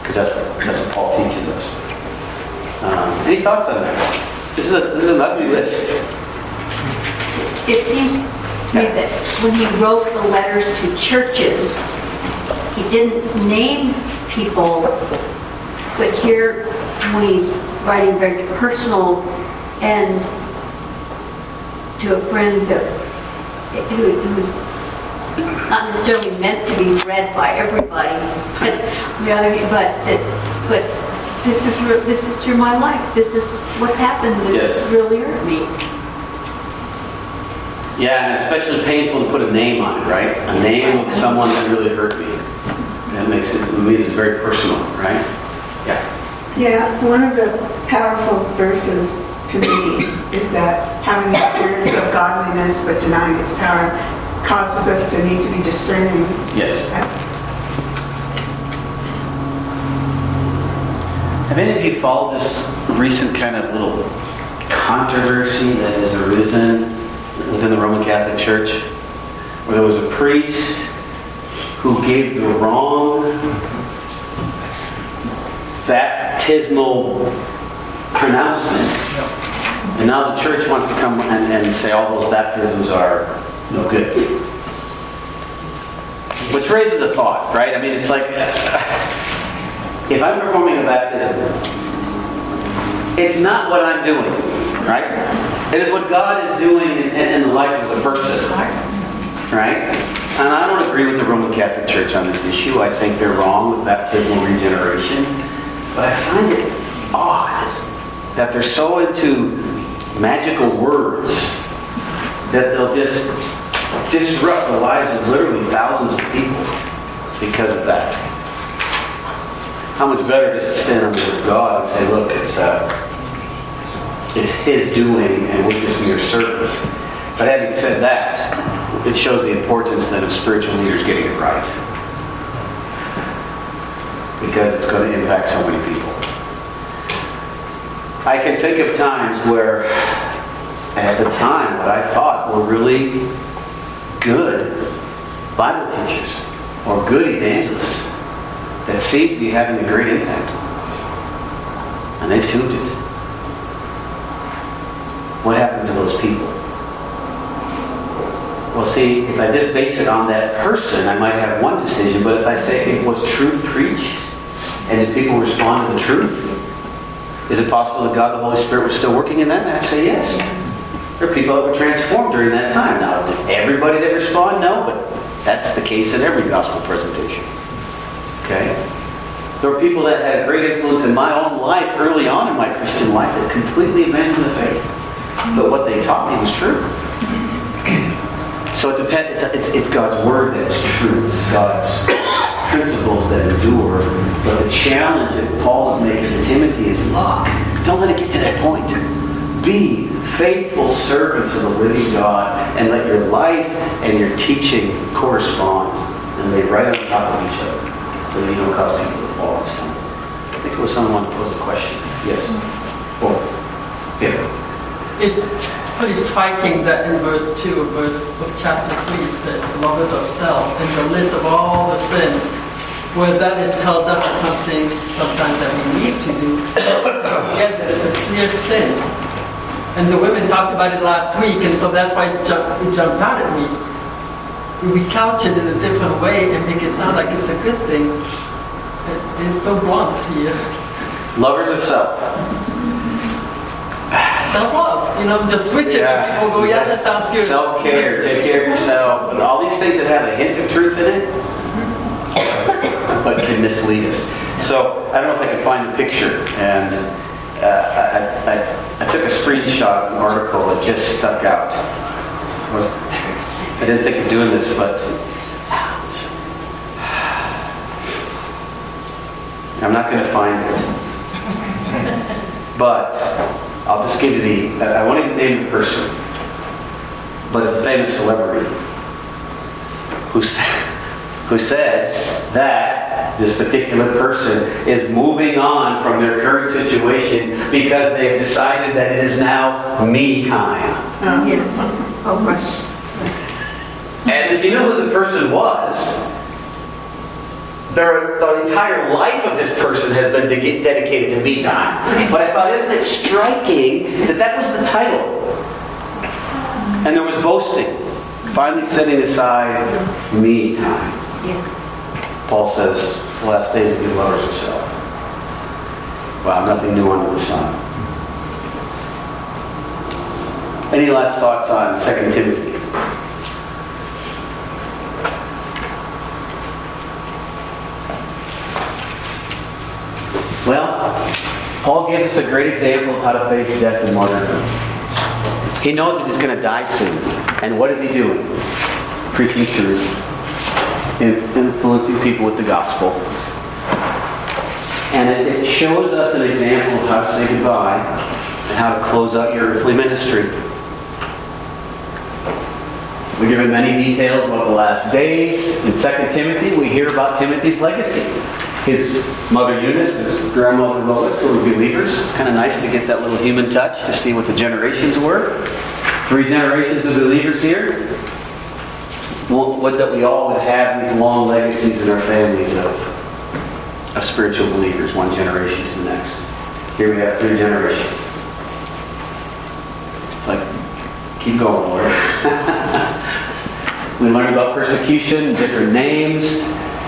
Because that's, what- that's what Paul teaches us. Um, any thoughts on that? This is, a, this is an ugly list.
It seems to me that when he wrote the letters to churches, he didn't name people, but here, when he's writing very personal and to a friend that, who who's not necessarily meant to be read by everybody, but, on the other hand, but, that- but this is, re- this is through my life, this is what's happened
Yes.
really hurt me.
Yeah, and especially painful to put a name on it, right? A name of someone that really hurt me. That makes it, it means it's very personal, right? Yeah.
Yeah, one of the powerful verses to me is that having the appearance of godliness but denying its power causes us to need to be discerning.
Yes. Have any of you followed this recent kind of little controversy that has arisen within the Roman Catholic Church? Where there was a priest who gave the wrong baptismal pronouncement. And now the church wants to come and, and say all those baptisms are no good. Which raises a thought, right? I mean, it's like, if I'm performing a baptism, it's not what I'm doing, right? It is what God is doing in, in the life of the person, right? And I don't agree with the Roman Catholic Church on this issue. I think they're wrong with baptismal regeneration. But I find it odd that they're so into magical words that they'll just disrupt the lives of literally thousands of people because of that. How much better just to stand on the word of God and say, look, it's uh, it's His doing, and we're just mere servants. But having said that, it shows the importance then of spiritual leaders getting it right. because it's going to impact so many people. I can think of times where, at the time, what I thought were really good Bible teachers or good evangelists that seem to be having a great impact. And they've tuned it. What happens to those people? Well, see, if I just base it on that person, I might have one decision, but if I say, it was truth preached? And did people respond to the truth? Is it possible that God the Holy Spirit was still working in that? And I say yes. There are people that were transformed during that time. Now, did everybody that respond? No, but that's the case in every gospel presentation. Okay? There were people that had a great influence in my own life early on in my Christian life that completely abandoned the faith. But what they taught me was true. So it depends. It's, it's, it's God's word that's true. It's God's principles that endure. But the challenge that Paul is making to Timothy is look, don't let it get to that point. Be faithful servants of the living God and let your life and your teaching correspond and lay right on top of each other so that you don't cause people to fall and stumble. I think there was someone wanted to pose a question. Yes? Or, yeah.
It's pretty striking that in verse 2 of verse of chapter 3 it says, lovers of self, and the list of all the sins, where that is held up as something sometimes that we need to do, yet there is a clear sin. And the women talked about it last week, and so that's why it jumped, it jumped out at me. We couch it in a different way and make it sound like it's a good thing. It- It's so blunt here.
Lovers of self.
Self-love, you know, just switch it and people go, yeah, that sounds good.
Self-care, take care of yourself, and all these things that have a hint of truth in it, but can mislead us. So I don't know if I can find the picture, and uh, I, I, I took a screenshot of an article that just stuck out. I didn't think of doing this, but I'm not going to find it. But I'll just give you the, I won't even name the person, but it's a famous celebrity who said, who said that this particular person is moving on from their current situation because they've decided that it is now me time.
Oh, yes. Oh, right.
And if you know who the person was, their, the entire life of this person has been de- dedicated to me time. But I thought, isn't it striking that that was the title? And there was boasting, finally setting aside me time.
Yeah.
Paul says, the last days will be lovers of self. Wow, nothing new under the sun. Any last thoughts on 2 Timothy? Well, Paul gives us a great example of how to face death and martyrdom. He knows that he's going to die soon. And what is he doing? Preaching truth, in- influencing people with the gospel. And it, it shows us an example of how to say goodbye and how to close out your earthly ministry. We're given many details about the last days. In 2 Timothy, we hear about Timothy's legacy. His mother Eunice, his grandmother Lois were believers. It's kind of nice to get that little human touch to see what the generations were. Three generations of believers here. Would that we all would have these long legacies in our families of, of spiritual believers, one generation to the next. Here we have three generations. It's like, keep going, Lord. we learn about persecution, different names,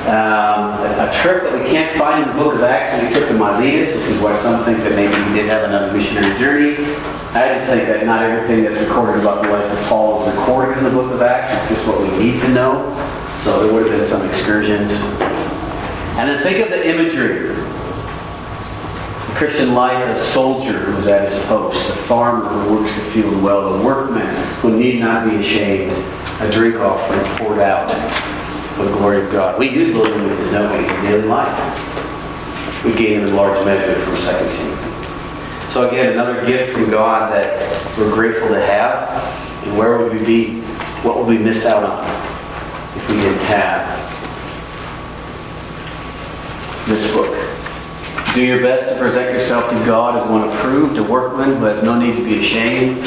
um, a, a trip that we can't find in the book of Acts that he took to Miletus, which is why some think that maybe he did have another missionary journey. I just think that not everything that's recorded about the life of Paul is recorded in the book of Acts. It's just what we need to know. So there would have been some excursions. And then think of the imagery. The Christian life, a soldier who's at his post, a farmer who works the field well, a workman who need not be ashamed, a drink offering poured out for the glory of God. We use those images, don't we, in daily life. We gain them in large measure from 2 Timothy. So again, another gift from God that we're grateful to have. And where would we be? What would we miss out on if we didn't have this book. Do your best to present yourself to God as one approved, a workman who has no need to be ashamed,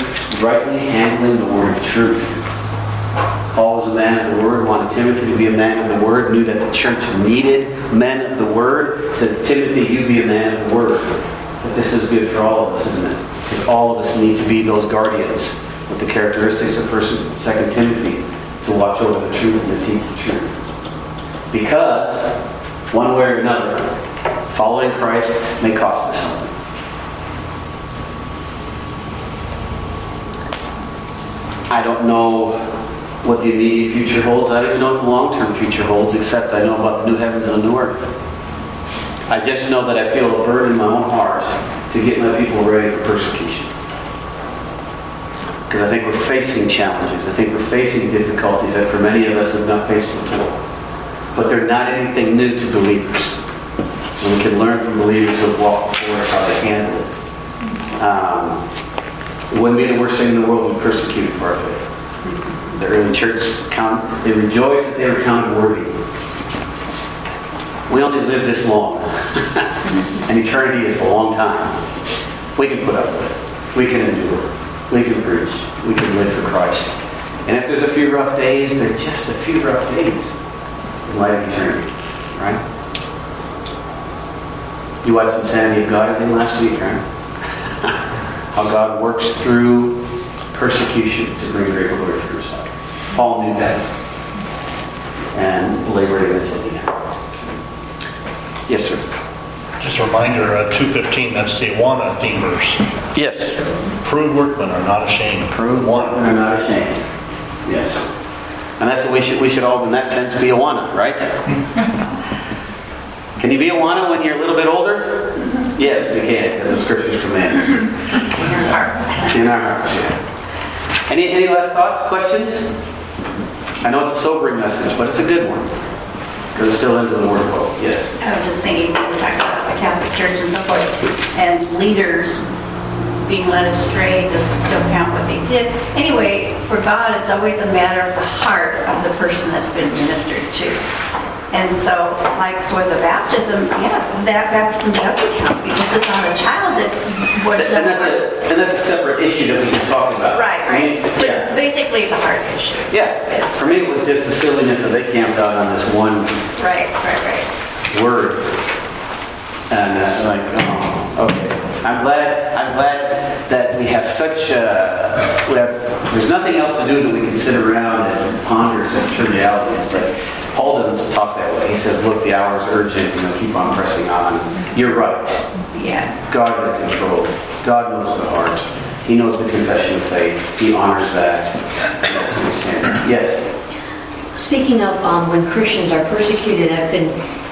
rightly handling the word of truth. Paul was a man of the word, wanted Timothy to be a man of the word, knew that the church needed men of the word, said, Timothy, you be a man of the word. But this is good for all of us, isn't it? Because all of us need to be those guardians with the characteristics of 1st and 2nd Timothy to watch over the truth and to teach the truth. Because, one way or another, following Christ may cost us something. I don't know what the immediate future holds. I don't even know what the long-term future holds, except I know about the new heavens and the new earth. I just know that I feel a burden in my own heart to get my people ready for persecution. Because I think we're facing challenges. I think we're facing difficulties that for many of us have not faced before. But they're not anything new to believers. And we can learn from believers who have walked before us how to handle it. Um, it wouldn't be the worst thing in the world to be persecuted for our faith. The early church count, they rejoiced that they were counted worthy. We only live this long. and eternity is a long time. We can put up with it. We can endure. We can preach. We can live for Christ. And if there's a few rough days, they're just a few rough days in light of eternity. Right? You watched Insanity of God again last week, right? How God works through persecution to bring great glory. Paul knew that. And labored it until the end. Yes, sir.
Just a reminder, uh, 215, that's the Awana theme verse.
Yes.
Proved workmen are not ashamed.
Prove one and are not ashamed. Yes. And that's what we should, we should all, in that sense, be Awana, right? Can you be Awana when you're a little bit older? Yes, we can, because the scriptures command us. In our hearts, yeah. Any, any last thoughts, questions? I know it's a sobering message, but it's a good one. Because it's still into the word book. Yes.
I was just thinking, we were about the Catholic Church and so forth, and leaders being led astray doesn't still count what they did. Anyway, for God, it's always a matter of the heart of the person that's been ministered to. And so, like for the baptism, yeah, that baptism doesn't count because it's on a child that was.
And that's a, and that's a separate issue that we can talk about.
Right,
I mean,
right.
Yeah.
Basically, the heart issue.
Yeah. For me, it was just the silliness that they camped out on this one
Right, right, right.
word. And uh, like, oh, okay. I'm glad, I'm glad that we have such, uh, we have, there's nothing else to do that we can sit around and ponder such trivialities. But Paul doesn't talk that way. He says, look, the hour is urgent, you know, keep on pressing on. You're right.
Yeah.
God's in control. God knows the heart. He knows the confession of faith. He honors that. And that's what we stand. Yes.
Speaking of um, when Christians are persecuted, I've been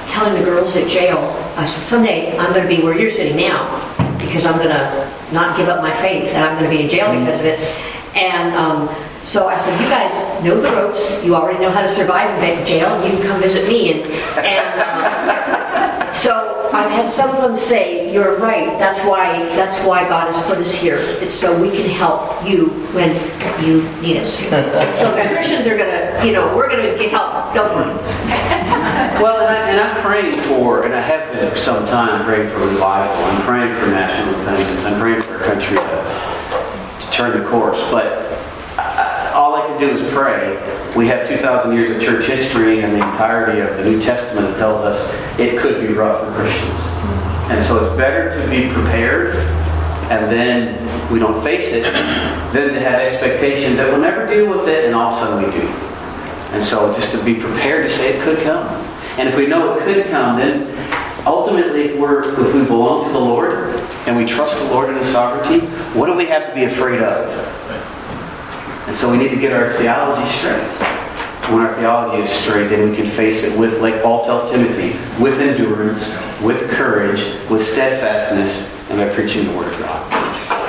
telling the girls at jail, I said, someday I'm going to be where you're sitting now because I'm going to not give up my faith and I'm going to be in jail because of it. And um, so I said, you guys know the ropes. You already know how to survive in jail. You can come visit me. And, and um, so I've had some of them say, you're right. That's why, that's why God has put us here. It's so we can help you when you need us to. So the Christians are going to, you know, we're going to get help. Don't worry.
Well, and, I, and I'm praying for, and I have been for some time, praying for revival. I'm praying for national repentance. I'm praying for our country to, to turn the course. But uh, all I can do is pray. We have 2,000 years of church history and the entirety of the New Testament tells us it could be rough for Christians. And so it's better to be prepared and then we don't face it than to have expectations that we'll never deal with it and all of a sudden we do. And so just to be prepared to say it could come. And if we know it could come, then ultimately if, we're, if we belong to the Lord and we trust the Lord in His sovereignty, what do we have to be afraid of? And so we need to get our theology straight. When our theology is straight, then we can face it with, like Paul tells Timothy, with endurance, with courage, with steadfastness, and by preaching the Word of God.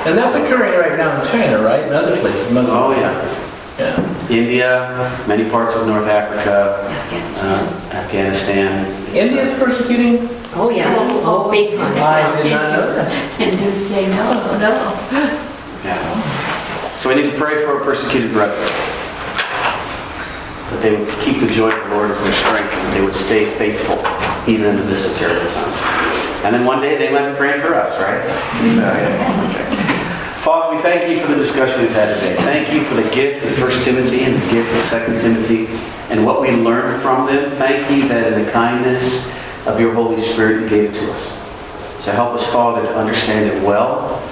And that's occurring right now in China, right? And other places.
Oh, yeah.
Yeah.
India, many parts of North Africa,
Afghanistan.
uh, Afghanistan. It's, uh,
India's persecuting?
Oh, yeah. Oh, big time.
I did not know that.
And just say no, no.
Yeah. So we need to pray for our persecuted brethren. That they would keep the joy of the Lord as their strength and they would stay faithful. even in the midst of terrible times. And then one day they might be praying for us, right? So, yeah. Father, we thank you for the discussion we've had today. Thank you for the gift of 1 Timothy and the gift of 2 Timothy and what we learned from them. Thank you that in the kindness of your Holy Spirit you gave it to us. So help us, Father, to understand it well,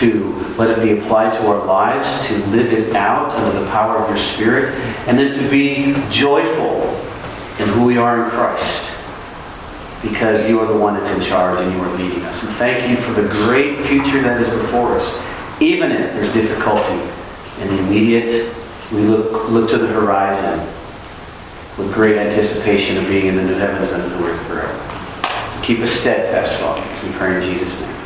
to let it be applied to our lives, to live it out under the power of your Spirit, and then to be joyful in who we are in Christ because you are the one that's in charge and you are leading us. And thank you for the great future that is before us. Even if there's difficulty in the immediate, we look, look to the horizon with great anticipation of being in the new heavens and the new earth forever. So keep us steadfast, Father. We pray in Jesus' name.